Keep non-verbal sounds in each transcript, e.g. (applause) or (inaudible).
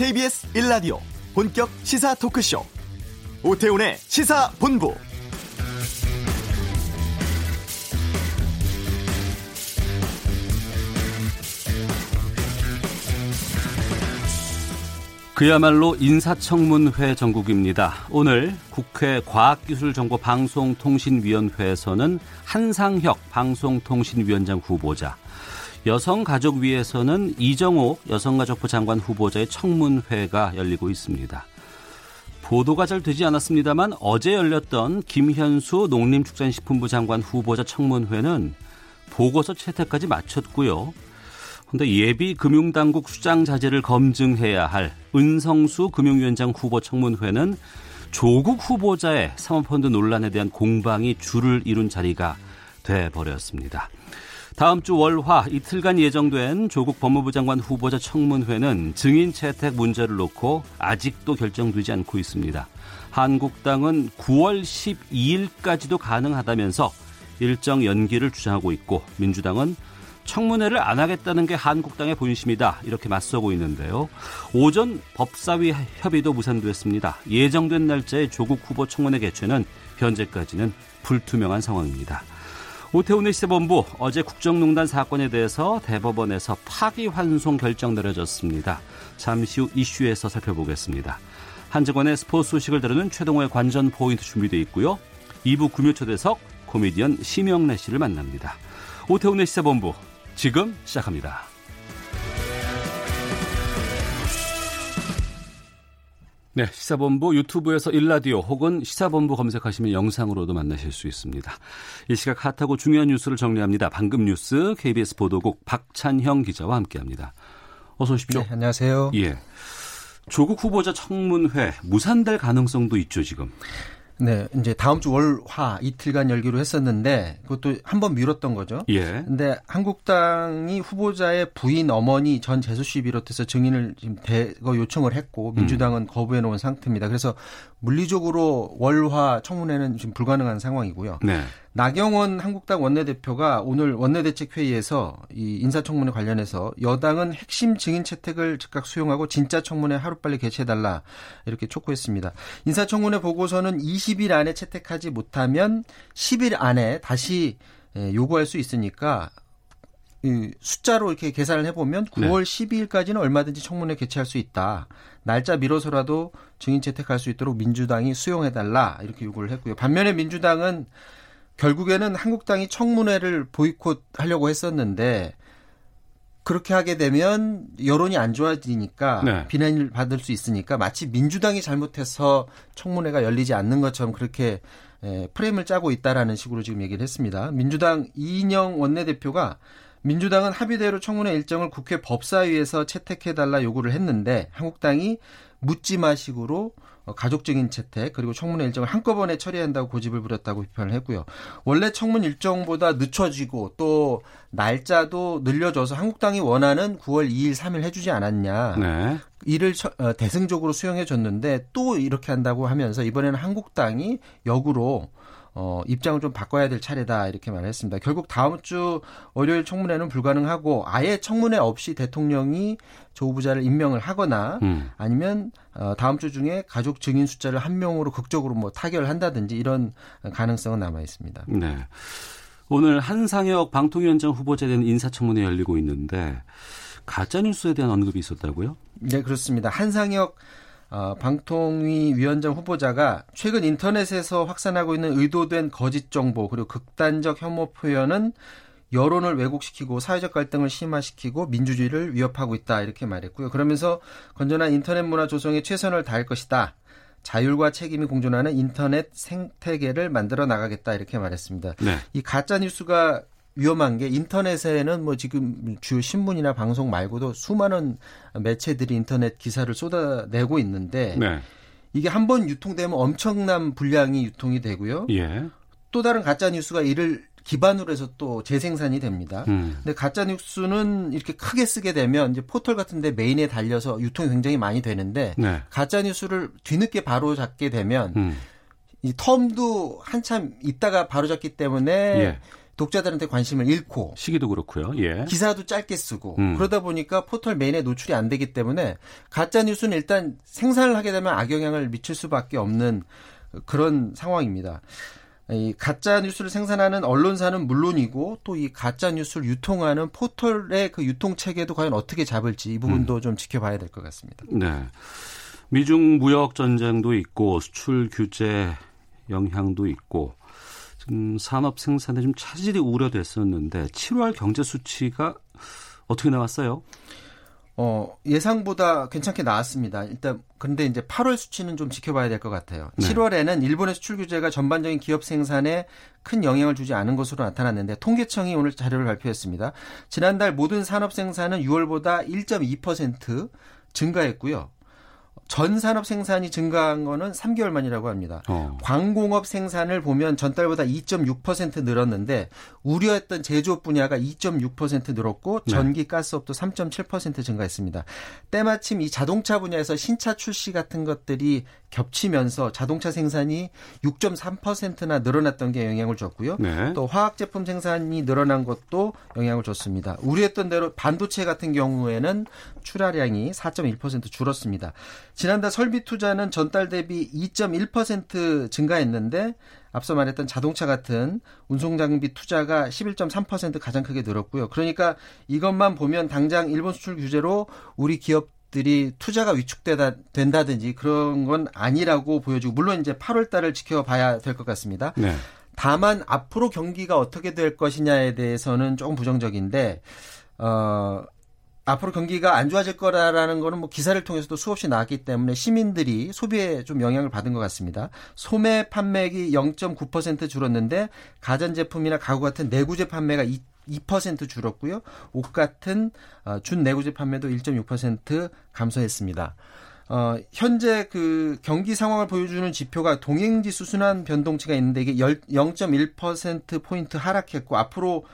KBS 1라디오 본격 시사 토크쇼 오태훈의 시사본부 그야말로 인사청문회 전국입니다. 오늘 국회 과학기술정보방송통신위원회에서는 한상혁 방송통신위원장 후보자, 여성가족위에서는 이정옥 여성가족부 장관 후보자의 청문회가 열리고 있습니다. 보도가 잘 되지 않았습니다만 어제 열렸던 김현수 농림축산식품부 장관 후보자 청문회는 보고서 채택까지 마쳤고요. 그런데 예비 금융당국 수장 자제를 검증해야 할 은성수 금융위원장 후보 청문회는 조국 후보자의 사모펀드 논란에 대한 공방이 줄을 이룬 자리가 돼 버렸습니다. 다음 주 월화 이틀간 예정된 조국 법무부 장관 후보자 청문회는 증인 채택 문제를 놓고 아직도 결정되지 않고 있습니다. 한국당은 9월 12일까지도 가능하다면서 일정 연기를 주장하고 있고 민주당은 청문회를 안 하겠다는 게 한국당의 본심이다. 이렇게 맞서고 있는데요. 오전 법사위 협의도 무산됐습니다. 예정된 날짜에 조국 후보 청문회 개최는 현재까지는 불투명한 상황입니다. 오태훈의 시세본부 어제 국정농단 사건에 대해서 대법원에서 파기환송 결정 내려졌습니다. 잠시 후 이슈에서 살펴보겠습니다. 한정원의 스포츠 소식을 다루는 최동호의 관전 포인트 준비되어 있고요. 2부 금요초대석 코미디언 심영래 씨를 만납니다. 오태훈의 시세본부 지금 시작합니다. 네, 시사본부 유튜브에서 일라디오 혹은 시사본부 검색하시면 영상으로도 만나실 수 있습니다. 이 시각 핫하고 중요한 뉴스를 정리합니다. 방금 뉴스 KBS 보도국 박찬형 기자와 함께합니다. 어서 오십시오. 네, 안녕하세요. 예. 조국 후보자 청문회 무산될 가능성도 있죠, 지금. 네, 이제 다음 주 월 화 이틀간 열기로 했었는데 그것도 한 번 미뤘던 거죠. 예. 근데 한국당이 후보자의 부인 어머니 전 재수 씨 비롯해서 증인을 지금 대거 요청을 했고 민주당은 음. 거부해 놓은 상태입니다. 그래서 물리적으로 월화 청문회는 지금 불가능한 상황이고요. 네. 나경원 한국당 원내대표가 오늘 원내대책회의에서 이 인사청문회 관련해서 여당은 핵심 증인 채택을 즉각 수용하고 진짜 청문회 하루빨리 개최해달라 이렇게 촉구했습니다. 인사청문회 보고서는 20일 안에 채택하지 못하면 10일 안에 다시 예, 요구할 수 있으니까 이 숫자로 이렇게 계산을 해보면 9월 네. 12일까지는 얼마든지 청문회 개최할 수 있다. 날짜 미뤄서라도 증인 채택할 수 있도록 민주당이 수용해달라 이렇게 요구를 했고요. 반면에 민주당은 결국에는 한국당이 청문회를 보이콧하려고 했었는데 그렇게 하게 되면 여론이 안 좋아지니까 네. 비난을 받을 수 있으니까 마치 민주당이 잘못해서 청문회가 열리지 않는 것처럼 그렇게 프레임을 짜고 있다라는 식으로 지금 얘기를 했습니다. 민주당 이인영 원내대표가 민주당은 합의대로 청문회 일정을 국회 법사위에서 채택해달라 요구를 했는데 한국당이 묻지 마식으로 어, 가족적인 채택 그리고 청문회 일정을 한꺼번에 처리한다고 고집을 부렸다고 비판을 했고요. 원래 청문 일정보다 늦춰지고 또 날짜도 늘려줘서 한국당이 원하는 9월 2일, 3일 해주지 않았냐. 네. 이를 어, 대승적으로 수용해 줬는데 또 이렇게 한다고 하면서 이번에는 한국당이 역으로 어, 입장을 좀 바꿔야 될 차례다 이렇게 말했습니다. 결국 다음 주 월요일 청문회는 불가능하고 아예 청문회 없이 대통령이 조 후보자를 임명을 하거나 음. 아니면 어, 다음 주 중에 가족 증인 숫자를 한 명으로 극적으로 뭐 타결을 한다든지 이런 가능성은 남아 있습니다. 네. 오늘 한상혁 방통위원장 후보자에 대한 인사청문회 열리고 있는데 가짜 뉴스에 대한 언급이 있었다고요? 네, 그렇습니다. 한상혁 어, 방통위 위원장 후보자가 최근 인터넷에서 확산하고 있는 의도된 거짓 정보 그리고 극단적 혐오 표현은 여론을 왜곡시키고 사회적 갈등을 심화시키고 민주주의를 위협하고 있다 이렇게 말했고요. 그러면서 건전한 인터넷 문화 조성에 최선을 다할 것이다. 자율과 책임이 공존하는 인터넷 생태계를 만들어 나가겠다 이렇게 말했습니다. 네. 이 가짜 뉴스가 위험한 게 인터넷에는 뭐 지금 주요 신문이나 방송 말고도 수많은 매체들이 인터넷 기사를 쏟아내고 있는데 네. 이게 한 번 유통되면 엄청난 분량이 유통이 되고요. 예. 또 다른 가짜 뉴스가 이를 기반으로 해서 또 재생산이 됩니다. 음. 근데 가짜 뉴스는 이렇게 크게 쓰게 되면 이제 포털 같은데 메인에 달려서 유통이 굉장히 많이 되는데 네. 가짜 뉴스를 뒤늦게 바로 잡게 되면 음. 이 term도 한참 있다가 바로 잡기 때문에 예. 독자들한테 관심을 잃고 시기도 그렇고요. 예. 기사도 짧게 쓰고 음. 그러다 보니까 포털 메인에 노출이 안 되기 때문에 가짜 뉴스는 일단 생산을 하게 되면 악영향을 미칠 수밖에 없는 그런 상황입니다. 이 가짜 뉴스를 생산하는 언론사는 물론이고 또 이 가짜 뉴스를 유통하는 포털의 그 유통 체계도 과연 어떻게 잡을지 이 부분도 음. 좀 지켜봐야 될 것 같습니다. 네. 미중 무역 전쟁도 있고 수출 규제 영향도 있고 지금 산업 생산에 좀 차질이 우려됐었는데 7월 경제 수치가 어떻게 나왔어요? 어, 예상보다 괜찮게 나왔습니다. 일단 근데 이제 8월 수치는 좀 지켜봐야 될 것 같아요. 네. 7월에는 일본의 수출 규제가 전반적인 기업 생산에 큰 영향을 주지 않은 것으로 나타났는데 통계청이 오늘 자료를 발표했습니다. 지난달 모든 산업 생산은 6월보다 1.2% 증가했고요. 전 산업 생산이 증가한 거는 3개월 만이라고 합니다. 어. 광공업 생산을 보면 전달보다 2.6% 늘었는데 우려했던 제조업 분야가 2.6% 늘었고 네. 전기 가스업도 3.7% 증가했습니다. 때마침 이 자동차 분야에서 신차 출시 같은 것들이 겹치면서 자동차 생산이 6.3%나 늘어났던 게 영향을 줬고요. 네. 또 화학 제품 생산이 늘어난 것도 영향을 줬습니다. 우려했던 대로 반도체 같은 경우에는 출하량이 4.1% 줄었습니다. 지난달 설비 투자는 전달 대비 2.1% 증가했는데 앞서 말했던 자동차 같은 운송 장비 투자가 11.3% 가장 크게 늘었고요. 그러니까 이것만 보면 당장 일본 수출 규제로 우리 기업 들이 투자가 위축되다 된다든지 그런 건 아니라고 보여지고 물론 이제 8월 달을 지켜봐야 될 것 같습니다. 네. 다만 앞으로 경기가 어떻게 될 것이냐에 대해서는 조금 부정적인데 어 앞으로 경기가 안 좋아질 거라라는 거는 뭐 기사를 통해서도 수없이 나왔기 때문에 시민들이 소비에 좀 영향을 받은 것 같습니다. 소매 판매액이 0.9% 줄었는데 가전제품이나 가구 같은 내구재 판매가 2, 2% 줄었고요. 옷 같은 어, 준 내구재 판매도 1.6% 감소했습니다. 어, 현재 그 경기 상황을 보여주는 지표가 동행지수 순환 변동치가 있는데 이게 0.1% 포인트 하락했고 앞으로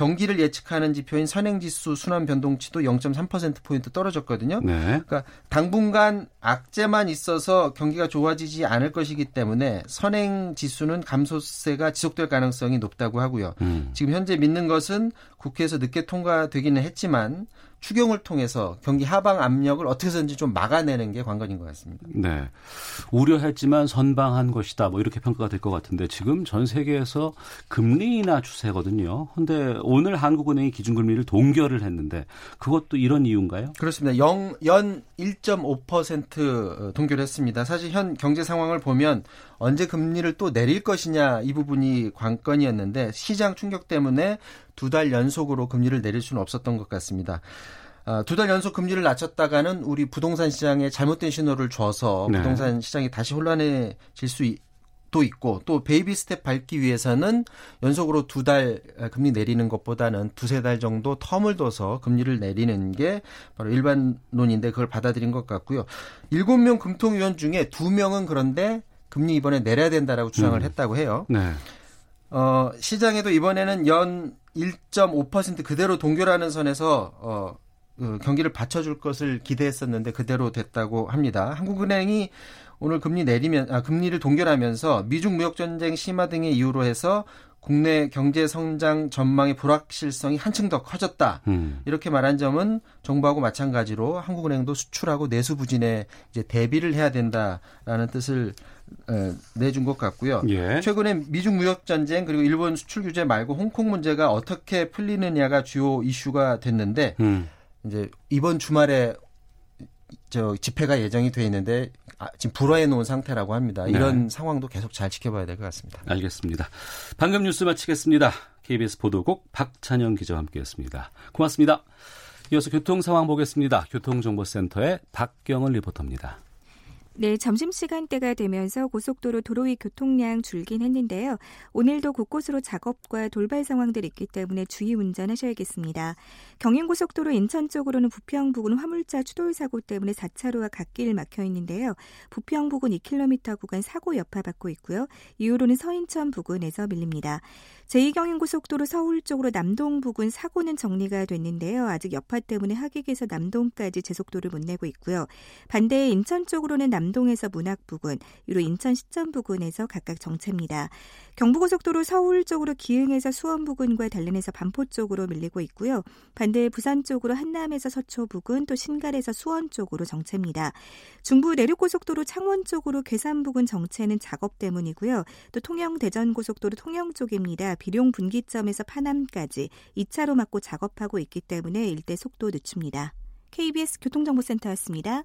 경기를 예측하는 지표인 선행지수 순환 변동치도 0.3%포인트 떨어졌거든요. 네. 그러니까 당분간 악재만 있어서 경기가 좋아지지 않을 것이기 때문에 선행지수는 감소세가 지속될 가능성이 높다고 하고요. 음. 지금 현재 믿는 것은 국회에서 늦게 통과되기는 했지만 추경을 통해서 경기 하방 압력을 어떻게 해서든지 좀 막아내는 게 관건인 것 같습니다. 네. 우려했지만 선방한 것이다. 뭐 이렇게 평가가 될 것 같은데 지금 전 세계에서 금리 인하 추세거든요. 근데 오늘 한국은행이 기준금리를 동결을 했는데 그것도 이런 이유인가요? 그렇습니다. 영, 연 1.5% 동결했습니다. 사실 현 경제 상황을 보면 언제 금리를 또 내릴 것이냐 이 부분이 관건이었는데 시장 충격 때문에 두 달 연속으로 금리를 내릴 수는 없었던 것 같습니다. 아, 두달 연속 금리를 낮췄다가는 우리 부동산 시장에 잘못된 신호를 줘서 네. 부동산 시장이 다시 혼란해질 수 있, 도 있고 또 베이비 스텝 밟기 위해서는 연속으로 두 달 금리 내리는 것보다는 두세 달 정도 term을 둬서 금리를 내리는 게 바로 일반론인데 그걸 받아들인 것 같고요. 일곱 명 금통위원 중에 두 명은 그런데 금리 이번에 내려야 된다라고 주장을 음. 했다고 해요. 네. 어, 시장에도 이번에는 연 1.5% 그대로 동결하는 선에서 어, 그 경기를 받쳐줄 것을 기대했었는데 그대로 됐다고 합니다. 한국은행이 오늘 금리 내리면 아, 금리를 동결하면서 미중 무역 전쟁 심화 등의 이유로 해서 국내 경제 성장 전망의 불확실성이 한층 더 커졌다. 음. 이렇게 말한 점은 정부하고 마찬가지로 한국은행도 수출하고 내수 부진에 이제 대비를 해야 된다라는 뜻을 에, 내준 것 같고요. 예. 최근에 미중 무역 전쟁 그리고 일본 수출 규제 말고 홍콩 문제가 어떻게 풀리느냐가 주요 이슈가 됐는데 음. 이제 이번 주말에 저 집회가 예정이 돼 있는데 아, 지금 불화해 놓은 상태라고 합니다. 네. 이런 네. 상황도 계속 잘 지켜봐야 될 것 같습니다. 알겠습니다. 방금 뉴스 마치겠습니다. KBS 보도국 박찬영 기자와 함께했습니다. 고맙습니다. 이어서 교통 상황 보겠습니다. 교통정보센터의 박경은 리포터입니다. 네, 점심시간대가 되면서 고속도로 도로 위 교통량 줄긴 했는데요. 오늘도 곳곳으로 작업과 돌발 상황들이 있기 때문에 주의 운전하셔야겠습니다. 경인고속도로 인천 쪽으로는 부평 부근 화물차 추돌 사고 때문에 4차로와 갓길 막혀 있는데요. 부평 부근 2km 구간 사고 여파받고 있고요. 이후로는 서인천 부근에서 밀립니다. 제2경인고속도로 서울 쪽으로 남동 부근 사고는 정리가 됐는데요. 아직 여파 때문에 하객에서 남동까지 제속도를 못 내고 있고요. 반대 인천 쪽으로는 남 안동에서 문학 부근, 이로 인천 시점 부근에서 각각 정체입니다. 경부고속도로 서울 쪽으로 기흥에서 수원 부근과 달린에서 반포 쪽으로 밀리고 있고요. 반대 부산 쪽으로 한남에서 서초 부근 또 신갈에서 수원 쪽으로 정체입니다. 중부 내륙고속도로 창원 쪽으로 괴산 부근 정체는 작업 때문이고요. 또 통영 대전 고속도로 통영 쪽입니다. 비룡 분기점에서 파남까지 2차로 막고 작업하고 있기 때문에 일대 속도 늦춥니다. KBS 교통정보센터였습니다.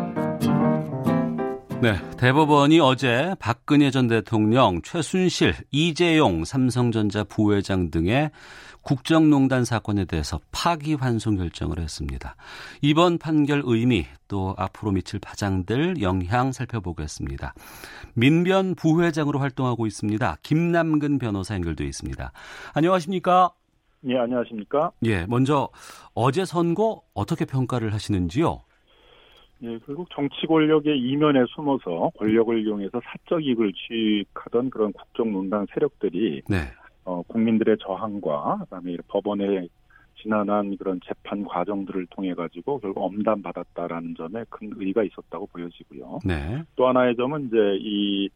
네, 대법원이 어제 박근혜 전 대통령, 최순실, 이재용 삼성전자 부회장 등의 국정농단 사건에 대해서 파기환송 결정을 했습니다. 이번 판결 의미 또 앞으로 미칠 파장들 영향 살펴보겠습니다. 민변 부회장으로 활동하고 있습니다. 김남근 변호사 연결돼 있습니다. 안녕하십니까? 예, 안녕하십니까? 예, 먼저 어제 선고 어떻게 평가를 하시는지요? 예, 결국 정치 권력의 이면에 숨어서 권력을 이용해서 사적 이익을 취득하던 그런 국정농단 세력들이 네. 어, 국민들의 저항과 그다음에 법원의 지난한 그런 재판 과정들을 통해 가지고 결국 엄단받았다라는 점에 큰 의의가 있었다고 보여지고요. 네. 또 하나의 점은 이제 이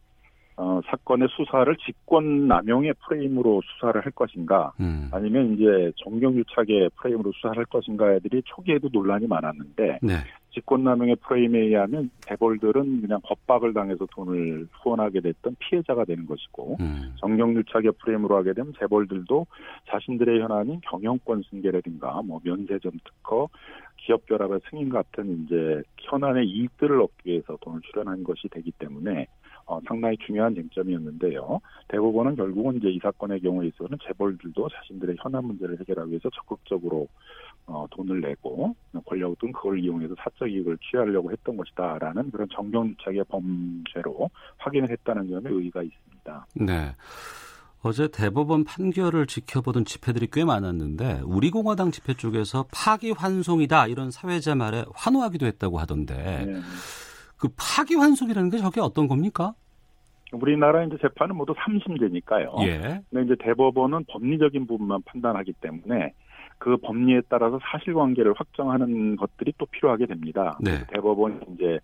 어, 사건의 수사를 직권 남용의 프레임으로 수사를 할 것인가, 음. 아니면 이제 정경유착의 프레임으로 수사를 할 것인가들이 초기에도 논란이 많았는데 네. 직권남용의 프레임에 의하면 재벌들은 그냥 법박을 당해서 돈을 후원하게 됐던 피해자가 되는 것이고 음. 정경유착의 프레임으로 하게 되면 재벌들도 자신들의 현안인 경영권 승계라든가 뭐 면세점 특허, 기업 결합의 승인 같은 이제 현안의 이익들을 얻기 위해서 돈을 출연한 것이 되기 때문에 어, 상당히 중요한 쟁점이었는데요. 대법원은 결국은 이제 이 사건의 경우에 있어서는 재벌들도 자신들의 현안 문제를 해결하기 위해서 적극적으로 어, 돈을 내고 권력은 그걸 이용해서 사적 이익을 취하려고 했던 것이다라는 그런 정경유착의 범죄로 확인을 했다는 점에 의의가 있습니다. 네. 어제 대법원 판결을 지켜보던 집회들이 꽤 많았는데 우리 공화당 집회 쪽에서 파기환송이다 이런 사회자 말에 환호하기도 했다고 하던데 네. 그 파기환송이라는 게 저게 어떤 겁니까? 우리나라 이제 재판은 모두 3심제니까요. 예. 근데 이제 대법원은 법리적인 부분만 판단하기 때문에 그 법리에 따라서 사실관계를 확정하는 것들이 또 필요하게 됩니다. 네. 대법원이 이제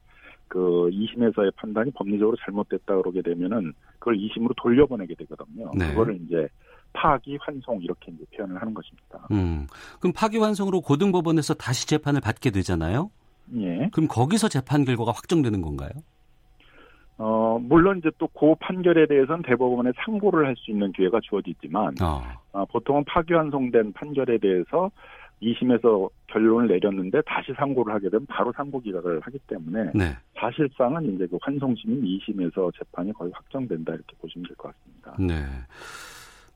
그 2심에서의 판단이 법리적으로 잘못됐다 그러게 되면은 그걸 2심으로 돌려보내게 되거든요. 네. 그거를 이제 파기 환송 이렇게 이제 표현을 하는 것입니다. 음. 그럼 파기 환송으로 고등법원에서 다시 재판을 받게 되잖아요. 예. 그럼 거기서 재판 결과가 확정되는 건가요? 어, 물론 이제 또 그 판결에 대해서는 대법원에 상고를 할 수 있는 기회가 주어지지만 어. 어, 보통은 파기환송된 판결에 대해서 2심에서 결론을 내렸는데 다시 상고를 하게 되면 바로 상고 기각을 하기 때문에 네. 사실상은 이제 그 환송심인 2심에서 재판이 거의 확정된다 이렇게 보시면 될 것 같습니다. 네.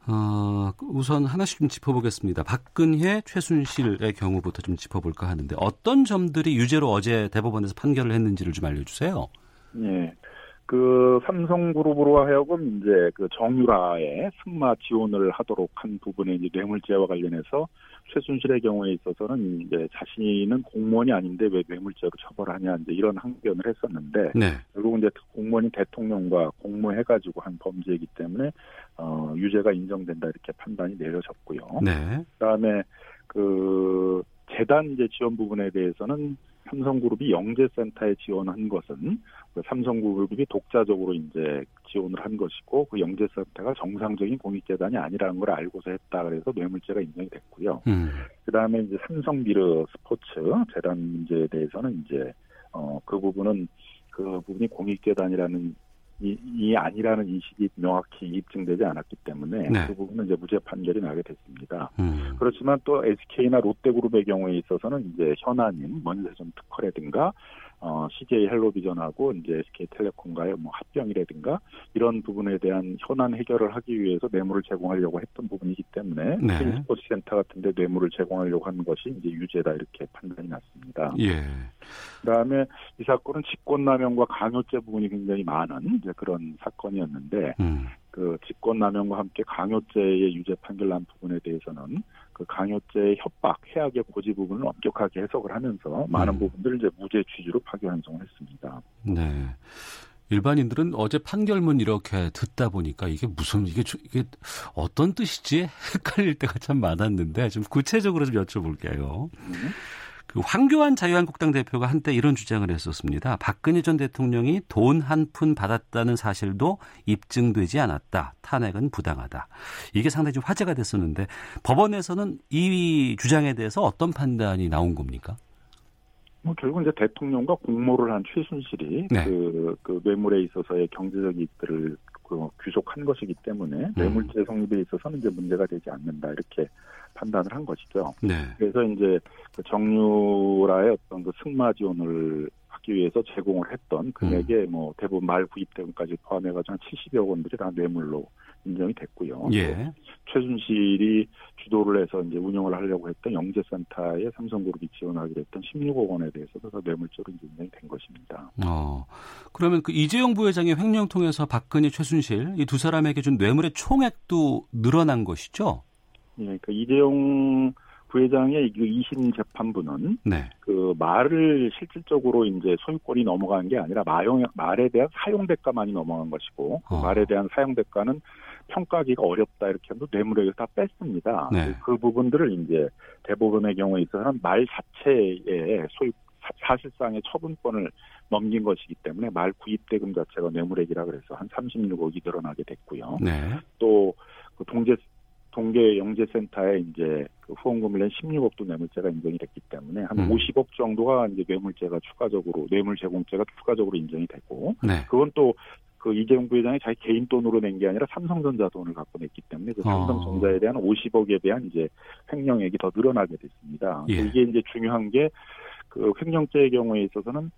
어, 우선 하나씩 좀 짚어보겠습니다. 박근혜, 최순실의 경우부터 좀 짚어볼까 하는데 어떤 점들이 유죄로 어제 대법원에서 판결을 했는지를 좀 알려주세요. 예. 그 삼성그룹으로 하여금 이제 그 정유라의 승마 지원을 하도록 한 부분에 이제 뇌물죄와 관련해서 최순실의 경우에 있어서는 이제 자신은 공무원이 아닌데 왜 뇌물죄로 처벌하냐 이제 이런 항변을 했었는데 네. 결국은 이제 공무원이 대통령과 공모해가지고 한 범죄이기 때문에 어 유죄가 인정된다 이렇게 판단이 내려졌고요. 네. 그다음에 그 재단 이제 지원 부분에 대해서는 삼성그룹이 영재센터에 지원한 것은 그 삼성그룹이 독자적으로 이제 지원을 한 것이고 그 영재센터가 정상적인 공익재단이 아니라는 걸 알고서 했다 그래서 뇌물죄가 인정이 됐고요. 음. 그다음에 이제 삼성미르 스포츠 재단 문제에 대해서는 이제 어 그 부분은 그 부분이 공익재단이라는 이, 이 아니라는 인식이 명확히 입증되지 않았기 때문에 네. 그 부분은 이제 무죄 판결이 나게 됐습니다. 음. 그렇지만 또 SK나 롯데그룹의 경우에 있어서는 이제 현안인 면세점 특허라든가 어, CJ 헬로비전하고 이제 SK텔레콤과의 뭐 합병이라든가 이런 부분에 대한 현안 해결을 하기 위해서 뇌물을 제공하려고 했던 부분이기 때문에 네. 스포츠 센터 같은데 뇌물을 제공하려고 하는 것이 이제 유죄다 이렇게 판단이 났습니다. 예. 그다음에 이 사건은 직권남용과 강요죄 부분이 굉장히 많은 그런 사건이었는데 음. 그 직권남용과 함께 강요죄의 유죄 판결 난 부분에 대해서는 그 강요죄의 협박, 해악의 고지 부분을 엄격하게 해석을 하면서 많은 음. 부분들을 이제 무죄 취지로 파기 환송을 했습니다. 네. 일반인들은 어제 판결문 이렇게 듣다 보니까 이게 무슨 이게 주- 이게 어떤 뜻이지 (laughs) 헷갈릴 때가 참 많았는데 좀 구체적으로 좀 여쭤볼게요. 그 황교안 자유한국당 대표가 한때 이런 주장을 했었습니다. 박근혜 전 대통령이 돈 한 푼 받았다는 사실도 입증되지 않았다. 탄핵은 부당하다. 이게 상당히 좀 화제가 됐었는데 법원에서는 이 주장에 대해서 어떤 판단이 나온 겁니까? 뭐 결국 이제 대통령과 공모를 한 최순실이 네. 그, 그 뇌물에 있어서의 경제적 이익들을 그 귀속한 것이기 때문에 뇌물죄 성립에 있어서는 이제 문제가 되지 않는다 이렇게 판단을 한 것이죠. 네. 그래서 이제 그 정유라의 어떤 그 승마 지원을 하기 위해서 제공을 했던 금액에 뭐 대부분 말 구입 대금까지 포함해가지고 한 70여 원들이 다 뇌물로 인정이 됐고요. 예. 최순실이 주도를 해서 이제 운영을 하려고 했던 영재센터에 삼성그룹이 지원하기로 했던 16억 원에 대해서도 다 뇌물죄로 인정이 된 것입니다. 어. 그러면 그 이재용 부회장의 횡령 통해서 박근혜, 최순실 이 두 사람에게 준 뇌물의 총액도 늘어난 것이죠? 예, 그 이재용 부회장의 그 2심 재판부는 네. 그 말을 실질적으로 이제 소유권이 넘어간 게 아니라 마용, 말에 대한 사용 대가만이 넘어간 것이고 그 어. 말에 대한 사용 대가는 평가하기가 어렵다 이렇게 하면 뇌물액을 다 뺐습니다. 네. 그 부분들을 이제 대법원의 경우에 있어서는 말 자체의 소유 사- 사실상의 처분권을 넘긴 것이기 때문에 말 구입 대금 자체가 뇌물액이라 그래서 한 36억이 늘어나게 됐고요. 네. 또그 동제 동계 영재센터에 이제 그 후원금을 낸 16억도 뇌물죄가 인정이 됐기 때문에 한 음. 50억 정도가 이제 뇌물죄가 추가적으로 뇌물 제공죄가 추가적으로 인정이 되고 네. 그건 또 그 이재용 부회장이 자기 개인 돈으로 낸 게 아니라 삼성전자 돈을 갖고 냈기 때문에 그 어. 삼성전자에 대한 50억에 대한 이제 횡령액이 더 늘어나게 됐습니다. 예. 이게 이제 중요한 게 그 횡령죄의 경우에 있어서는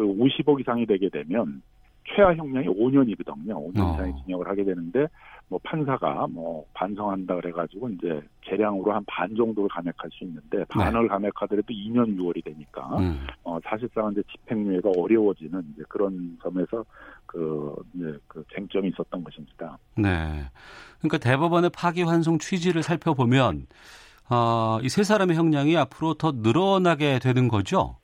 그 50억 이상이 되게 되면 최하 형량이 5년이거든요. 5년 어. 이상의 징역을 하게 되는데 뭐 판사가 뭐 반성한다 그래가지고 이제 계량으로 한 반 정도를 감액할 수 있는데 반을 감액하더라도 2년 6월이 되니까 음. 어 사실상은 이제 집행유예가 어려워지는 이제 그런 점에서 그 이제 그 쟁점이 있었던 것입니다. 네. 그러니까 대법원의 파기환송 취지를 살펴보면 아, 이세 사람의 형량이 앞으로 더 늘어나게 되는 거죠?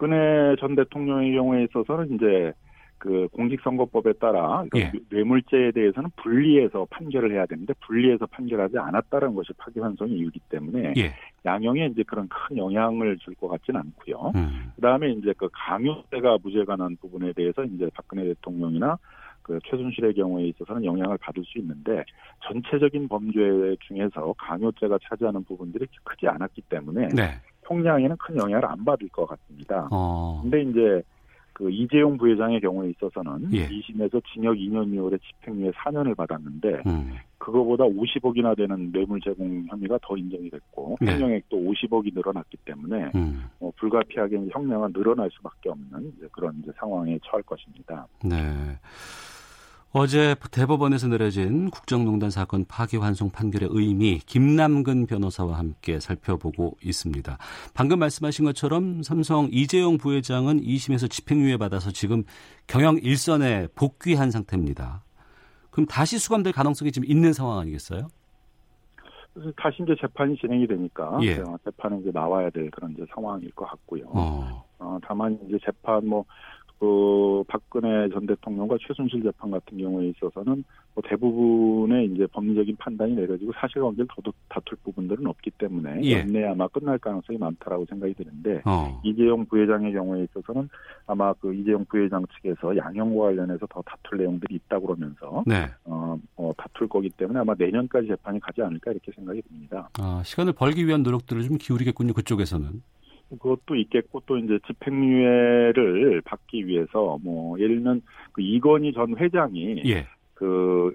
박근혜 전 대통령의 경우에 있어서는 이제 그 공직선거법에 따라 예. 뇌물죄에 대해서는 분리해서 판결을 해야 되는데 분리해서 판결하지 않았다는 것이 파기환송의 이유이기 때문에 예. 양형에 이제 그런 큰 영향을 줄 것 같지는 않고요. 음. 그다음에 이제 그 강요죄가 무죄가 난 부분에 대해서 이제 박근혜 대통령이나 그 최순실의 경우에 있어서는 영향을 받을 수 있는데 전체적인 범죄 중에서 강요죄가 차지하는 부분들이 크지 않았기 때문에 네. 총량에는 큰 영향을 안 받을 것 같습니다. 어. 근데 이제 그 이재용 부회장의 경우에 있어서는 예. 2심에서 징역 2년 6월에 집행유예 4년을 받았는데 음. 그거보다 50억이나 되는 뇌물 제공 혐의가 더 인정이 됐고 네. 횡령액도 50억이 늘어났기 때문에 음. 어, 불가피하게 형량은 늘어날 수밖에 없는 이제 그런 이제 상황에 처할 것입니다. 네. 어제 대법원에서 내려진 국정농단 사건 파기환송 판결의 의미 김남근 변호사와 함께 살펴보고 있습니다. 방금 말씀하신 것처럼 삼성 이재용 부회장은 2심에서 집행유예 받아서 지금 경영 일선에 복귀한 상태입니다. 그럼 다시 수감될 가능성이 지금 있는 상황 아니겠어요? 다시 이제 재판이 진행이 되니까 예. 어, 재판에 이제 나와야 될 그런 이제 상황일 것 같고요. 어. 어, 다만 이제 재판 뭐, 그, 박근혜 전 대통령과 최순실 재판 같은 경우에 있어서는 뭐 대부분의 이제 법리적인 판단이 내려지고 사실관계를 더 다툴 부분들은 없기 때문에 예. 연내 아마 끝날 가능성이 많다라고 생각이 드는데 어. 이재용 부회장의 경우에 있어서는 아마 그 이재용 부회장 측에서 양형과 관련해서 더 다툴 내용들이 있다 그러면서 네. 어, 어, 다툴 거기 때문에 아마 내년까지 재판이 가지 않을까 이렇게 생각이 듭니다. 아, 시간을 벌기 위한 노력들을 좀 기울이겠군요. 그쪽에서는. 그것도 있겠고 또 이제 집행유예를 받기 위해서 뭐 예를 들면 그 이건희 전 회장이 예. 그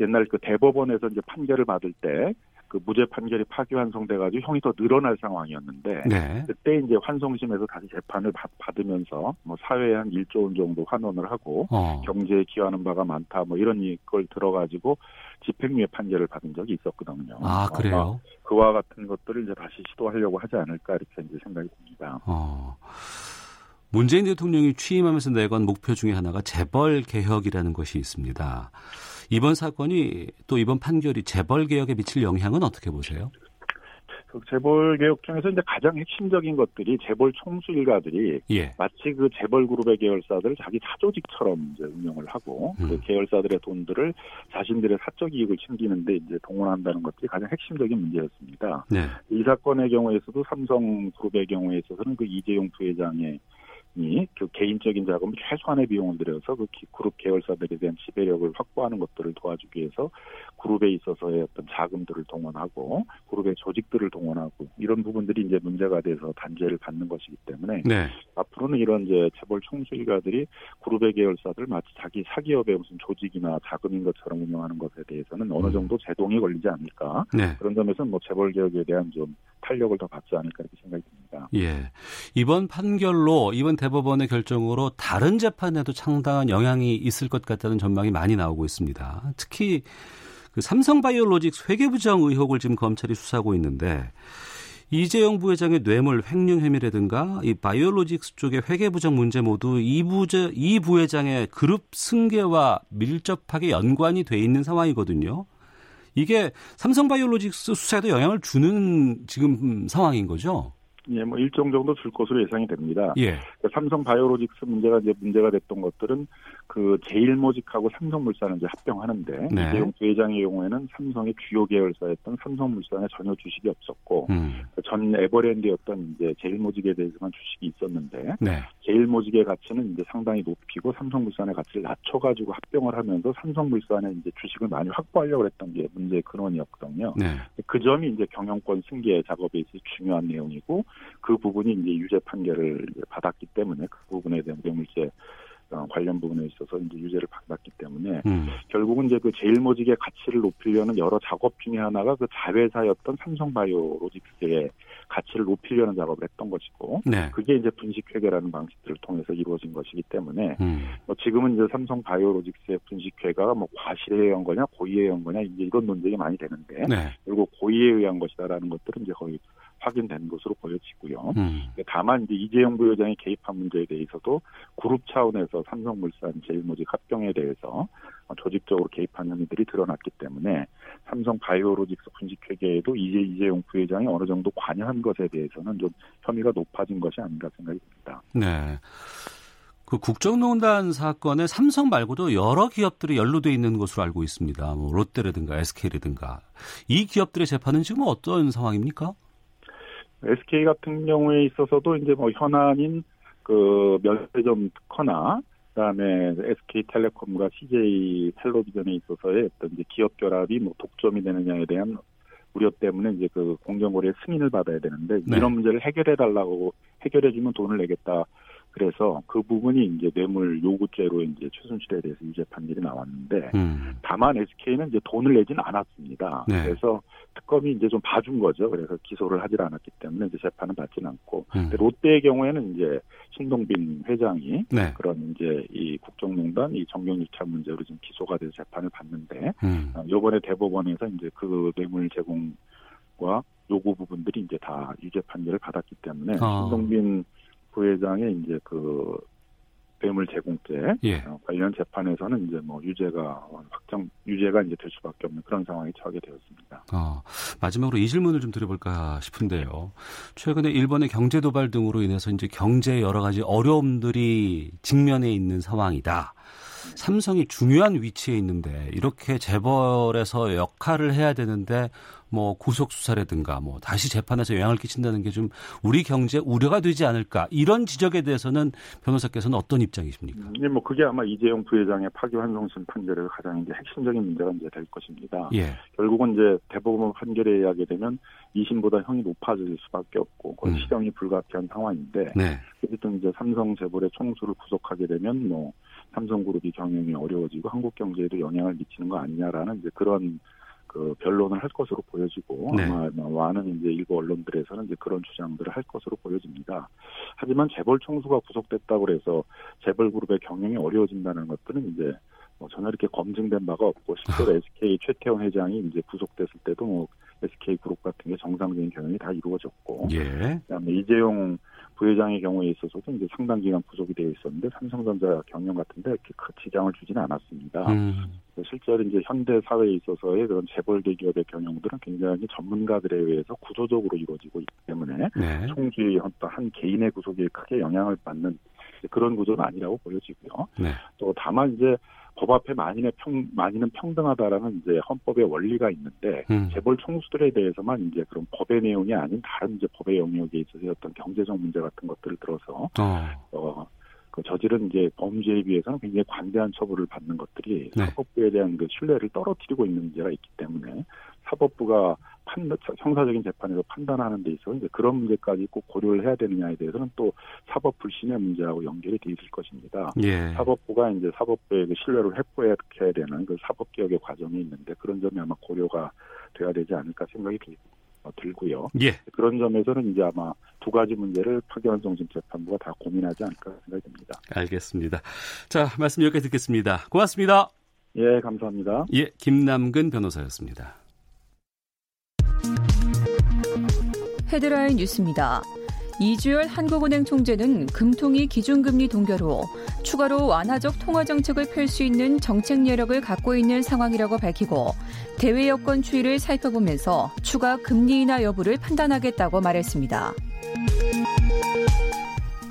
옛날 그 대법원에서 이제 판결을 받을 때 그 무죄 판결이 파기 환송돼가지고 형이 더 늘어날 상황이었는데 네. 그때 이제 환송심에서 다시 재판을 받, 받으면서 뭐 사회에 한 1조 원 정도 환원을 하고 어. 경제에 기여하는 바가 많다 뭐 이런 걸 들어가지고 집행유예 판결을 받은 적이 있었거든요. 아, 그래요? 그와 같은 것들을 이제 다시 시도하려고 하지 않을까 이렇게 이제 생각이 듭니다. 어. 문재인 대통령이 취임하면서 내건 목표 중에 하나가 재벌 개혁이라는 것이 있습니다. 이번 사건이 또 이번 판결이 재벌 개혁에 미칠 영향은 어떻게 보세요? 그 재벌 개혁 중에서 이제 가장 핵심적인 것들이 재벌 총수 일가들이 예. 마치 그 재벌 그룹의 계열사들 자기 사조직처럼 이제 운영을 하고 음. 그 계열사들의 돈들을 자신들의 사적 이익을 챙기는데 이제 동원한다는 것들이 가장 핵심적인 문제였습니다. 네. 이 사건의 경우에서도 삼성 그룹의 경우에 있어서는 그 이재용 부회장의 이 그 개인적인 자금을 최소한의 비용을 들여서 그 기- 그룹 계열사들에 대한 지배력을 확보하는 것들을 도와주기 위해서 그룹에 있어서의 어떤 자금들을 동원하고 그룹의 조직들을 동원하고 이런 부분들이 이제 문제가 돼서 단죄를 받는 것이기 때문에 네. 앞으로는 이런 이제 재벌 총수일가들이 그룹의 계열사들 마치 자기 사기업의 무슨 조직이나 자금인 것처럼 운영하는 것에 대해서는 어느 음. 정도 제동이 걸리지 않을까 네. 그런 점에서는 뭐 재벌 개혁에 대한 좀 탄력을 더 받지 않을까 이렇게 생각이 듭니다. 예. 이번 판결로 이번 대법원의 결정으로 다른 재판에도 상당한 영향이 있을 것 같다는 전망이 많이 나오고 있습니다. 특히 그 삼성바이오로직스 회계부정 의혹을 지금 검찰이 수사하고 있는데 이재용 부회장의 뇌물 횡령 혐의라든가 이 바이오로직스 쪽의 회계부정 문제 모두 이 부제 이 부회장의 그룹 승계와 밀접하게 연관이 돼 있는 상황이거든요. 이게 삼성바이오로직스 수사에도 영향을 주는 지금 상황인 거죠. 예, 뭐 일정 정도 줄 것으로 예상이 됩니다. 예. 그 삼성 바이오로직스 문제가 이제 문제가 됐던 것들은 그 제일모직하고 삼성물산을 이제 합병하는데 네. 이재용 부회장의 경우에는 삼성의 주요 계열사였던 삼성물산에 전혀 주식이 없었고 음. 전 에버랜드였던 이제 제일모직에 대해서만 주식이 있었는데 네. 제일모직의 가치는 이제 상당히 높이고 삼성물산의 가치를 낮춰가지고 합병을 하면서 삼성물산의 이제 주식을 많이 확보하려고 했던 게 문제의 근원이었거든요. 네. 그 점이 이제 경영권 승계 작업에 있어서 중요한 내용이고 그 부분이 이제 유죄 판결을 이제 받았기 때문에 그 부분에 대한 뇌물죄 어, 관련 부분에 있어서 이제 유죄를 받았기 때문에 음. 결국은 이제 그 제일 모직의 가치를 높이려는 여러 작업 중에 하나가 그 자회사였던 삼성바이오로직스의 가치를 높이려는 작업을 했던 것이고 네. 그게 이제 분식회계라는 방식들을 통해서 이루어진 것이기 때문에 음. 뭐 지금은 이제 삼성 바이오로직스의 분식회가가 뭐 과실에 의한 거냐 고의에 의한 거냐 이제 이런 논쟁이 많이 되는데 네. 그리고 고의에 의한 것이다라는 것들은 이제 거의 확인된 것으로 보여지고요. 음. 다만 이제 이재용 부회장이 개입한 문제에 대해서도 그룹 차원에서 삼성물산 제일모직 합병에 대해서 어, 조직적으로 개입한 혐의들이 드러났기 때문에 삼성 바이오로직스 분식회계에도 이제 이재용 부회장이 어느 정도 관여한 것에 대해서는 좀 혐의가 높아진 것이 아닌가 생각이 듭니다. 네. 그 국정농단 사건에 삼성 말고도 여러 기업들이 연루돼 있는 것으로 알고 있습니다. 뭐 롯데라든가 SK라든가 이 기업들의 재판은 지금 어떤 상황입니까? SK 같은 경우에 있어서도 이제 뭐 현안인 그 면세점 특허나 그다음에 SK텔레콤과 CJ 텔레비전에 있어서의 어떤 이제 기업 결합이 뭐 독점이 되느냐에 대한 우려 때문에 이제 그 공정거래 승인을 받아야 되는데 네. 이런 문제를 해결해 달라고 해결해 주면 돈을 내겠다. 그래서 그 부분이 이제 뇌물 요구죄로 이제 최순실에 대해서 유죄 판결이 나왔는데 음. 다만 SK는 이제 돈을 내지는 않았습니다. 네. 그래서 특검이 이제 좀 봐준 거죠. 그래서 기소를 하질 않았기 때문에 이제 재판은 받지는 않고 음. 롯데의 경우에는 이제 신동빈 회장이 네. 그런 이제 이 국정농단 이 정경유착 문제로 지금 기소가 돼서 재판을 받는데 음. 어, 이번에 대법원에서 이제 그 뇌물 제공과 요구 부분들이 이제 다 유죄 판결을 받았기 때문에 아. 신동빈 부회장의 이제 그 뇌물 제공죄 예. 어, 관련 재판에서는 이제 뭐 유죄가 확정 유죄가 이제 될 수밖에 없는 그런 상황에 처하게 되었습니다. 어, 마지막으로 이 질문을 좀 드려볼까 싶은데요. 최근에 일본의 경제 도발 등으로 인해서 이제 경제에 여러 가지 어려움들이 직면해 있는 상황이다. 삼성이 중요한 위치에 있는데 이렇게 재벌에서 역할을 해야 되는데 뭐 구속 수사라든가 뭐 다시 재판에서 영향을 끼친다는 게 좀 우리 경제에 우려가 되지 않을까 이런 지적에 대해서는 변호사께서는 어떤 입장이십니까? 이게 뭐 그게 아마 이재용 부회장의 파기환송심 판결의 가장 이제 핵심적인 문제가 이제 될 것입니다. 예, 결국은 이제 대법원 판결에 의하게 되면 2심보다 형이 높아질 수밖에 없고 거의 음. 실형이 불가피한 상황인데 네, 어쨌든 이제 삼성 재벌의 총수를 구속하게 되면 뭐 삼성그룹이 경영이 어려워지고 한국 경제에도 영향을 미치는 거 아니냐라는 이제 그런 그 변론을 할 것으로 보여지고 네. 아마 많은 이제 일부 언론들에서는 이제 그런 주장들을 할 것으로 보여집니다. 하지만 재벌 총수가 구속됐다고 해서 재벌 그룹의 경영이 어려워진다는 것들은 이제 뭐 전혀 이렇게 검증된 바가 없고 실제로 (laughs) SK 최태원 회장이 이제 구속됐을 때도 뭐 SK 그룹 같은 게 정상적인 경영이 다 이루어졌고 예. 그다음에 이재용 부회장의 경우에 있어서도 이제 상당 기간 구속이 되어 있었는데 삼성전자 경영 같은데 이렇게 큰 지장을 주지는 않았습니다. 음. 실제로 이제 현대 사회에 있어서의 그런 재벌 대기업의 경영들은 굉장히 전문가들에 의해서 구조적으로 이루어지고 있기 때문에 네. 총수의 어떤 한 개인의 구속에 크게 영향을 받는 그런 구조는 아니라고 보여지고요. 네. 또 다만 이제 법 앞에 만인의 평 만인은 평등하다라는 이제 헌법의 원리가 있는데 음. 재벌 총수들에 대해서만 이제 그런 법의 내용이 아닌 다른 이제 법의 영역에 있어서 어떤 경제적 문제 같은 것들을 들어서 어. 어, 그 저지른 이제 범죄에 비해서는 굉장히 관대한 처벌을 받는 것들이 네. 사법부에 대한 그 신뢰를 떨어뜨리고 있는 문제가 있기 때문에 사법부가 판, 형사적인 재판에서 판단하는 데 있어서 이제 그런 문제까지 꼭 고려를 해야 되느냐에 대해서는 또 사법 불신의 문제하고 연결이 돼 있을 것입니다. 예. 사법부가 이제 사법부의 그 신뢰를 회복해야 되는 그 사법 개혁의 과정이 있는데 그런 점이 아마 고려가 돼야 되지 않을까 생각이 들, 어, 들고요. 예. 그런 점에서는 이제 아마 두 가지 문제를 파기환송심 재판부가 다 고민하지 않을까 생각이 듭니다. 알겠습니다. 자, 말씀 여기까지 듣겠습니다. 고맙습니다. 예, 감사합니다. 예, 김남근 변호사였습니다. 헤드라인 뉴스입니다. 이주열 한국은행 총재는 금통위 기준금리 동결 후 추가로 완화적 통화 정책을 펼 수 있는 정책 여력을 갖고 있는 상황이라고 밝히고 대외 여건 추이를 살펴보면서 추가 금리 인하 여부를 판단하겠다고 말했습니다.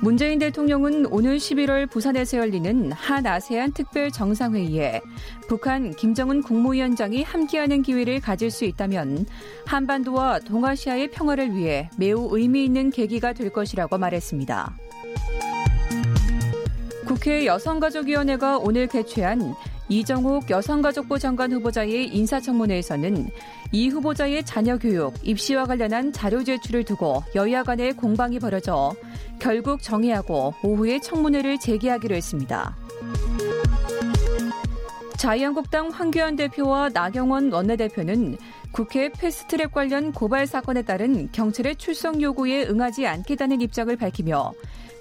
문재인 대통령은 오늘 11월 부산에서 열리는 한 아세안 특별 정상회의에 북한 김정은 국무위원장이 함께하는 기회를 가질 수 있다면 한반도와 동아시아의 평화를 위해 매우 의미 있는 계기가 될 것이라고 말했습니다. 국회 여성가족위원회가 오늘 개최한 이정옥 여성가족부 장관 후보자의 인사청문회에서는 이 후보자의 자녀 교육, 입시와 관련한 자료 제출을 두고 여야 간의 공방이 벌어져 결국 정회하고 오후에 청문회를 재개하기로 했습니다. 자유한국당 황교안 대표와 나경원 원내대표는 국회 패스트트랙 관련 고발 사건에 따른 경찰의 출석 요구에 응하지 않겠다는 입장을 밝히며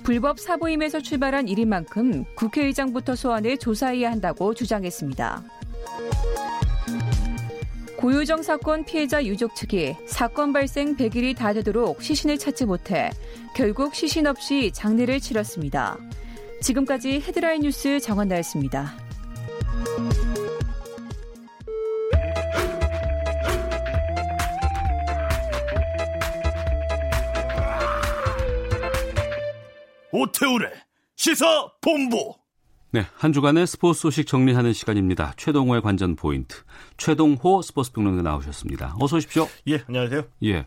불법 사보임에서 출발한 일인 만큼 국회의장부터 소환해 조사해야 한다고 주장했습니다. 고유정 사건 피해자 유족 측이 사건 발생 100일이 다 되도록 시신을 찾지 못해 결국 시신 없이 장례를 치렀습니다. 지금까지 헤드라인 뉴스 정한나였습니다. 오태우래 시사 본부. 네, 한 주간의 스포츠 소식 정리하는 시간입니다. 최동호의 관전 포인트. 최동호 스포츠 평론가 나오셨습니다. 어서 오십시오. 예, 안녕하세요. 예.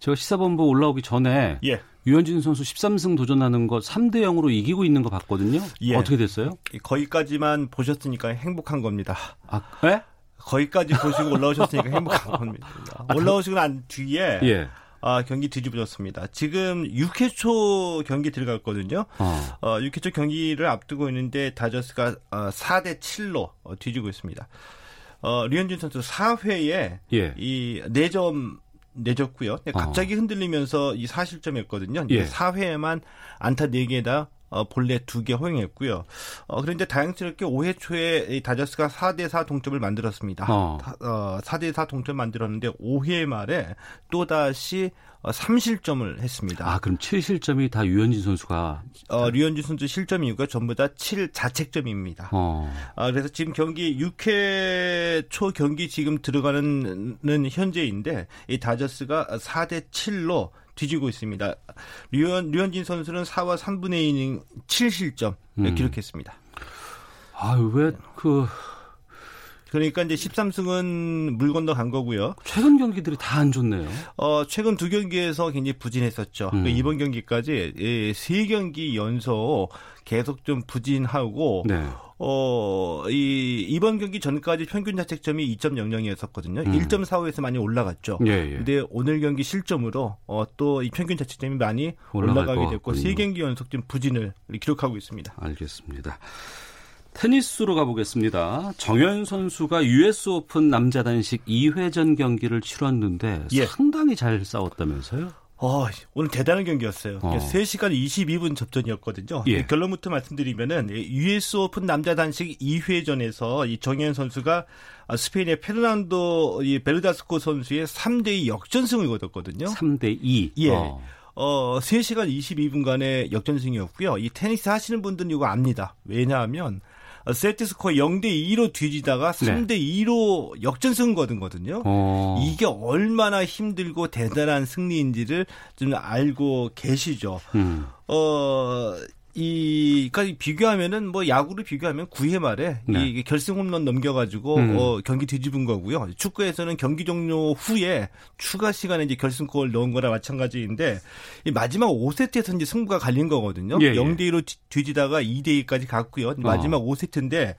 제가 시사본부 올라오기 전에 예. 유현진 선수 13승 도전하는 거 3대 0으로 이기고 있는 거 봤거든요. 예. 어떻게 됐어요? 거기까지만 보셨으니까 행복한 겁니다. 아, 예? 거기까지 보시고 올라오셨으니까 행복한 겁니다. 올라오시고 난 뒤에 예. 아, 경기 뒤집어졌습니다. 지금 6회 초 경기 들어갔거든요. 어. 어, 6회 초 경기를 앞두고 있는데 다저스가 어, 4대 7로 어, 뒤지고 있습니다. 어, 류현진 선수 4회에 예. 이 4점 내줬고요. 근데 갑자기 흔들리면서 이 4실점했거든요. 예. 4회에만 안타 4개에다 어, 본래 2개 허용했고요. 어, 그런데 다행스럽게 5회 초에 이 다저스가 4대4 동점을 만들었습니다. 어. 다- 어, 4대4 동점 만들었는데 5회 말에 또다시 어, 3실점을 했습니다. 아, 그럼 7실점이 다 유현진 선수가 어, 류현진 선수 실점 이유가 전부 다 7 자책점입니다. 어. 아, 그래서 지금 경기 6회 초 경기 지금 들어가는 는 현재인데 이 다저스가 4대 7로 뒤지고 있습니다. 류현 류현진 선수는 4와 3분의 2인 7실점 음. 기록했습니다. 아, 왜그 그러니까 이제 13승은 물 건너 간 거고요. 최근 경기들이 다 안 좋네요. 어, 최근 두 경기에서 굉장히 부진했었죠. 음. 그 이번 경기까지 예, 세 경기 연속 계속 좀 부진하고 네. 어, 이, 이번 경기 전까지 평균 자책점이 2.00이었었거든요. 음. 1.45에서 많이 올라갔죠. 예, 예. 근데 오늘 경기 실점으로 어, 또 이 평균 자책점이 많이 올라가게 것 됐고 같군요. 세 경기 연속 좀 부진을 기록하고 있습니다. 알겠습니다. 테니스로 가보겠습니다. 정현 선수가 US 오픈 남자 단식 2회전 경기를 치렀는데 예. 상당히 잘 싸웠다면서요? 어, 오늘 대단한 경기였어요. 어. 3시간 22분 접전이었거든요. 예. 결론부터 말씀드리면은 US 오픈 남자 단식 2회전에서 이 정현 선수가 스페인의 페르난도 이 베르다스코 선수의 3대2 역전승을 거뒀거든요. 3대 2. 예. 어, 3시간 22분간의 역전승이었고요. 이 테니스 하시는 분들은 이거 압니다. 왜냐하면 어, 세트 스코어 0대 2로 뒤지다가 3대 2로 역전승 거든거든요. 어. 이게 얼마나 힘들고 대단한 승리인지를 좀 알고 계시죠. 음. 어, 이, 그러니까 비교하면은 뭐 야구를 비교하면 9회 말에 네. 이 결승 홈런 넘겨가지고 음. 어, 경기 뒤집은 거고요. 축구에서는 경기 종료 후에 추가 시간에 이제 결승골 넣은 거랑 마찬가지인데 이 마지막 5세트에서 이제 승부가 갈린 거거든요. 예, 예. 0대 2로 뒤지다가 2대 2까지 갔고요. 마지막 5세트인데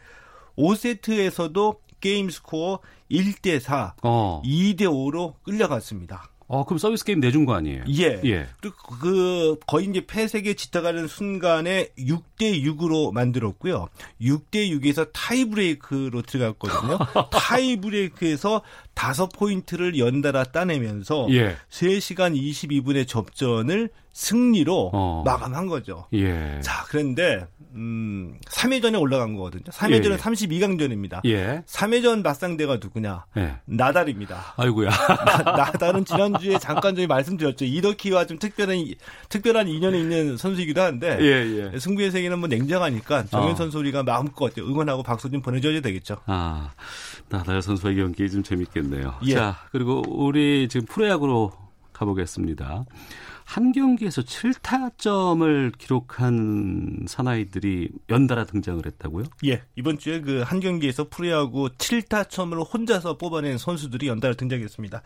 5세트에서도 게임 스코어 1대 4, 어. 2대 5로 끌려갔습니다. 어, 그럼 서비스 게임 내준 거 아니에요? 예. 예. 그리고 그 거의 이제 패색이 짙어가는 순간에 6대 6으로 만들었고요. 6대 6에서 타이브레이크로 들어갔거든요. (laughs) 타이브레이크에서 다섯 포인트를 연달아 따내면서 예. 3시간 22분의 접전을 승리로 어. 마감한 거죠. 예. 자, 그런데 음, 3회전에 올라간 거거든요. 3회전은 예, 예. 32강전입니다. 예. 3회전 맞상대가 누구냐? 예. 나달입니다. 아이고야. 나 달은 지난주에 잠깐 저희 말씀드렸죠. 이더키와 좀 특별한 특별한 인연이 있는 선수이기도 한데 예, 예. 승부의 세계는 뭐 냉정하니까 정현 어. 선수 우리가 마음껏 응원하고 박수 좀 보내줘야 되겠죠. 아, 나달 선수의 경기 좀 재밌겠네요. 예. 자, 그리고 우리 지금 프로야구로 가보겠습니다. 한 경기에서 7타점을 기록한 사나이들이 연달아 등장을 했다고요? 예, 이번 주에 그 한 경기에서 프로야구 7타점을 혼자서 뽑아낸 선수들이 연달아 등장했습니다.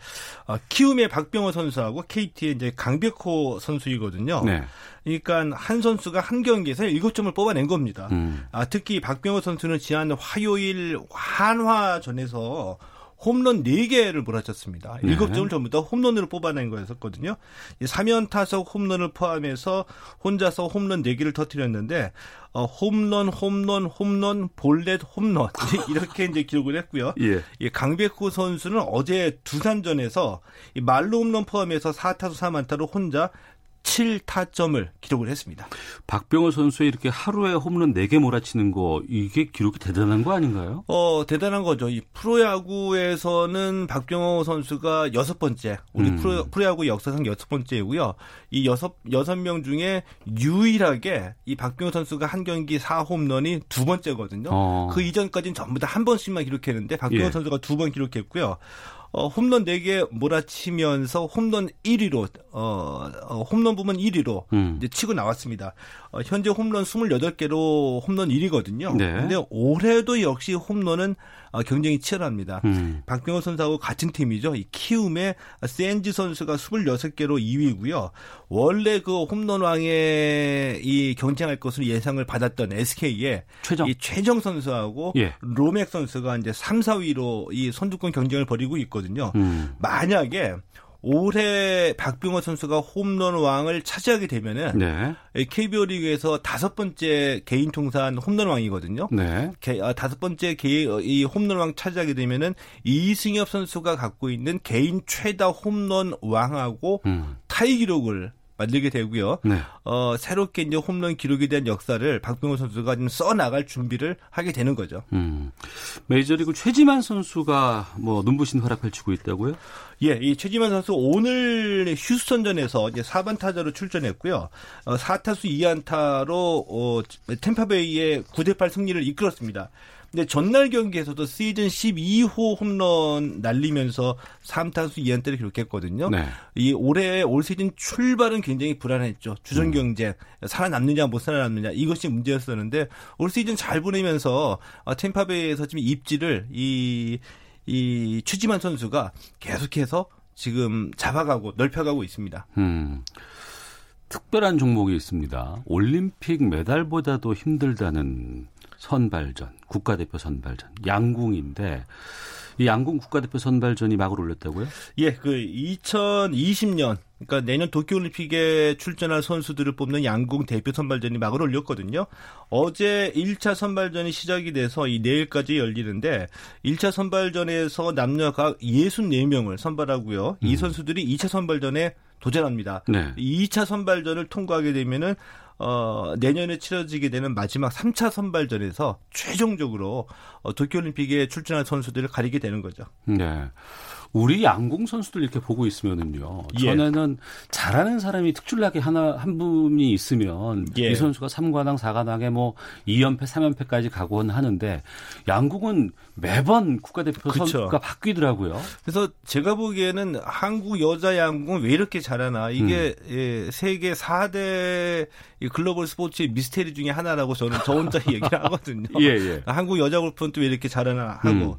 어, 키움의 박병호 선수하고 KT의 이제 강백호 선수이거든요. 네. 그러니까 한 선수가 한 경기에서 7점을 뽑아낸 겁니다. 음. 아, 특히 박병호 선수는 지난 화요일 한화전에서 홈런 4개를 몰아쳤습니다. 네. 7점을 전부 다 홈런으로 뽑아낸 거였었거든요. 3연 타석 홈런을 포함해서 혼자서 홈런 4개를 터뜨렸는데 어, 홈런, 홈런, 홈런, 볼넷, 홈런 (laughs) 이렇게 이제 기록을 했고요. 예. 이 강백호 선수는 어제 두산전에서 이 말로 홈런 포함해서 4타수 4안타로 혼자 7타점을 기록을 했습니다. 박병호 선수의 이렇게 하루에 홈런 4개 몰아치는 거 이게 기록이 대단한 거 아닌가요? 어, 대단한 거죠. 이 프로야구에서는 박병호 선수가 여섯 번째, 우리 음. 프로, 프로야구 역사상 여섯 번째고요. 이 여섯, 여섯 명 중에 유일하게 이 박병호 선수가 한 경기 4홈런이 두 번째거든요. 어. 그 이전까지는 전부 다 한 번씩만 기록했는데 박병호 예. 선수가 두 번 기록했고요. 어, 홈런 4개 몰아치면서 홈런 1위로, 어, 어, 홈런 부문 1위로 음. 이제 치고 나왔습니다. 어, 현재 홈런 28개로 홈런 1위거든요. 네. 근데 올해도 역시 홈런은 어, 경쟁이 치열합니다. 음. 박병호 선수하고 같은 팀이죠. 이 키움의 센지 선수가 26개로 2위고요. 원래 그 홈런왕에 이 경쟁할 것으로 예상을 받았던 SK의 최정. 이 최정 선수하고 예. 로맥 선수가 이제 3, 4위로 이 선두권 경쟁을 벌이고 있거든요. 음. 만약에 올해 박병호 선수가 홈런 왕을 차지하게 되면은 네. KBO 리그에서 다섯 번째 개인 통산 홈런 왕이거든요. 네. 개- 아, 다섯 번째 개, 어, 이 홈런 왕 차지하게 되면은 이승엽 선수가 갖고 있는 개인 최다 홈런 왕하고 음. 타이 기록을 만들게 되고요. 네. 어, 새롭게 이제 홈런 기록에 대한 역사를 박병호 선수가 좀 써 나갈 준비를 하게 되는 거죠. 음. 메이저리그 최지만 선수가 뭐 눈부신 활약 펼치고 있다고요? 예, 이 최지만 선수 오늘 휴스턴전에서 이제 4번 타자로 출전했고요. 어, 4타수 2안타로 어, 템파베이의 9대8 승리를 이끌었습니다. 근데 전날 경기에서도 시즌 12호 홈런 날리면서 3타수 2안타를 기록했거든요. 네. 이 올해 올 시즌 출발은 굉장히 불안했죠. 주전 경쟁 살아남느냐 못 살아남느냐 이것이 문제였었는데 올 시즌 잘 보내면서 어, 템파베이에서 지금 입지를 이, 이 추지만 선수가 계속해서 지금 잡아가고 넓혀가고 있습니다. 음. 특별한 종목이 있습니다. 올림픽 메달보다도 힘들다는 선발전, 국가대표 선발전, 양궁인데 이 양궁 국가대표 선발전이 막을 올렸다고요? 예, 그 2020년 그러니까 내년 도쿄올림픽에 출전할 선수들을 뽑는 양궁 대표 선발전이 막을 올렸거든요. 어제 1차 선발전이 시작이 돼서 이 내일까지 열리는데 1차 선발전에서 남녀 각 64명을 선발하고요. 음. 이 선수들이 2차 선발전에 도전합니다. 네. 2차 선발전을 통과하게 되면은 어, 내년에 치러지게 되는 마지막 3차 선발전에서 최종적으로 어, 도쿄올림픽에 출전할 선수들을 가리게 되는 거죠. 네. 우리 양궁 선수들 이렇게 보고 있으면은요. 예. 전에는 잘하는 사람이 특출나게 하나 한 분이 있으면 예. 이 선수가 3관왕, 4관왕에 뭐 2연패, 3연패까지 가곤 하는데 양궁은 매번 국가대표 그쵸. 선수가 바뀌더라고요. 그래서 제가 보기에는 한국 여자 양궁은 왜 이렇게 잘하나 이게 음. 예, 세계 4대 글로벌 스포츠의 미스테리 중에 하나라고 저는 저 혼자 (laughs) 얘기를 하거든요. 예, 예. 한국 여자 골프는 또 왜 이렇게 잘하나 하고. 음.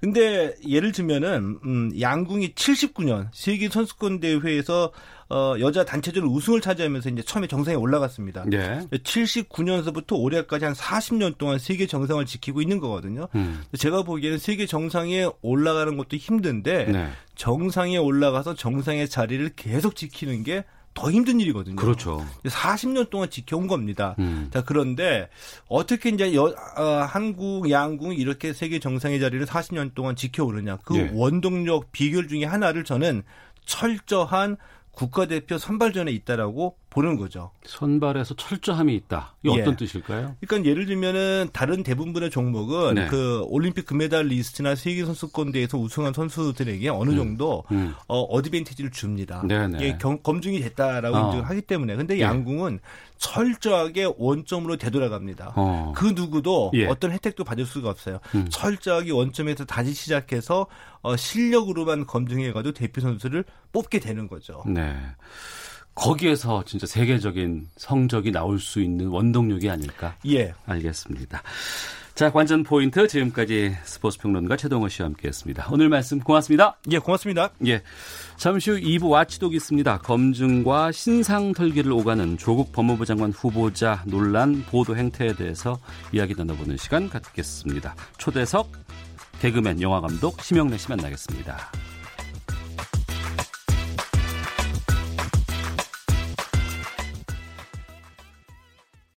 근데 예를 들면은 음, 양궁이 79년 세계 선수권 대회에서 어, 여자 단체전 우승을 차지하면서 이제 처음에 정상에 올라갔습니다. 네. 79년서부터 올해까지 한 40년 동안 세계 정상을 지키고 있는 거거든요. 음. 제가 보기에는 세계 정상에 올라가는 것도 힘든데 네. 정상에 올라가서 정상의 자리를 계속 지키는 게 더 힘든 일이거든요. 그렇죠. 40년 동안 지켜온 겁니다. 음. 자, 그런데 어떻게 이제 여, 어, 한국 양궁이 이렇게 세계 정상의 자리를 40년 동안 지켜오느냐. 그 네. 원동력 비결 중에 하나를 저는 철저한 국가대표 선발전에 있다라고 보는 거죠. 선발에서 철저함이 있다. 이게 예. 어떤 뜻일까요? 그러니까 예를 들면은 다른 대부분의 종목은 네. 그 올림픽 금메달리스트나 세계 선수권대회에서 우승한 선수들에게 어느 음. 정도 음. 음. 어, 어드밴티지를 줍니다. 네네. 네. 이 검증이 됐다라고 어. 인정을 하기 때문에 근데 예. 양궁은 철저하게 원점으로 되돌아갑니다. 어. 그 누구도 예. 어떤 혜택도 받을 수가 없어요. 음. 철저하게 원점에서 다시 시작해서 어, 실력으로만 검증해가지고 대표 선수를 뽑게 되는 거죠. 네. 거기에서 진짜 세계적인 성적이 나올 수 있는 원동력이 아닐까? 예. 알겠습니다. 자, 관전 포인트 지금까지 스포츠 평론가 최동호 씨와 함께했습니다. 오늘 말씀 고맙습니다. 예, 고맙습니다. 예. 잠시 후 2부 와치독 있습니다. 검증과 신상 털기를 오가는 조국 법무부 장관 후보자 논란 보도 행태에 대해서 이야기 나눠보는 시간 갖겠습니다. 초대석 개그맨 영화감독 심영래 씨 만나겠습니다.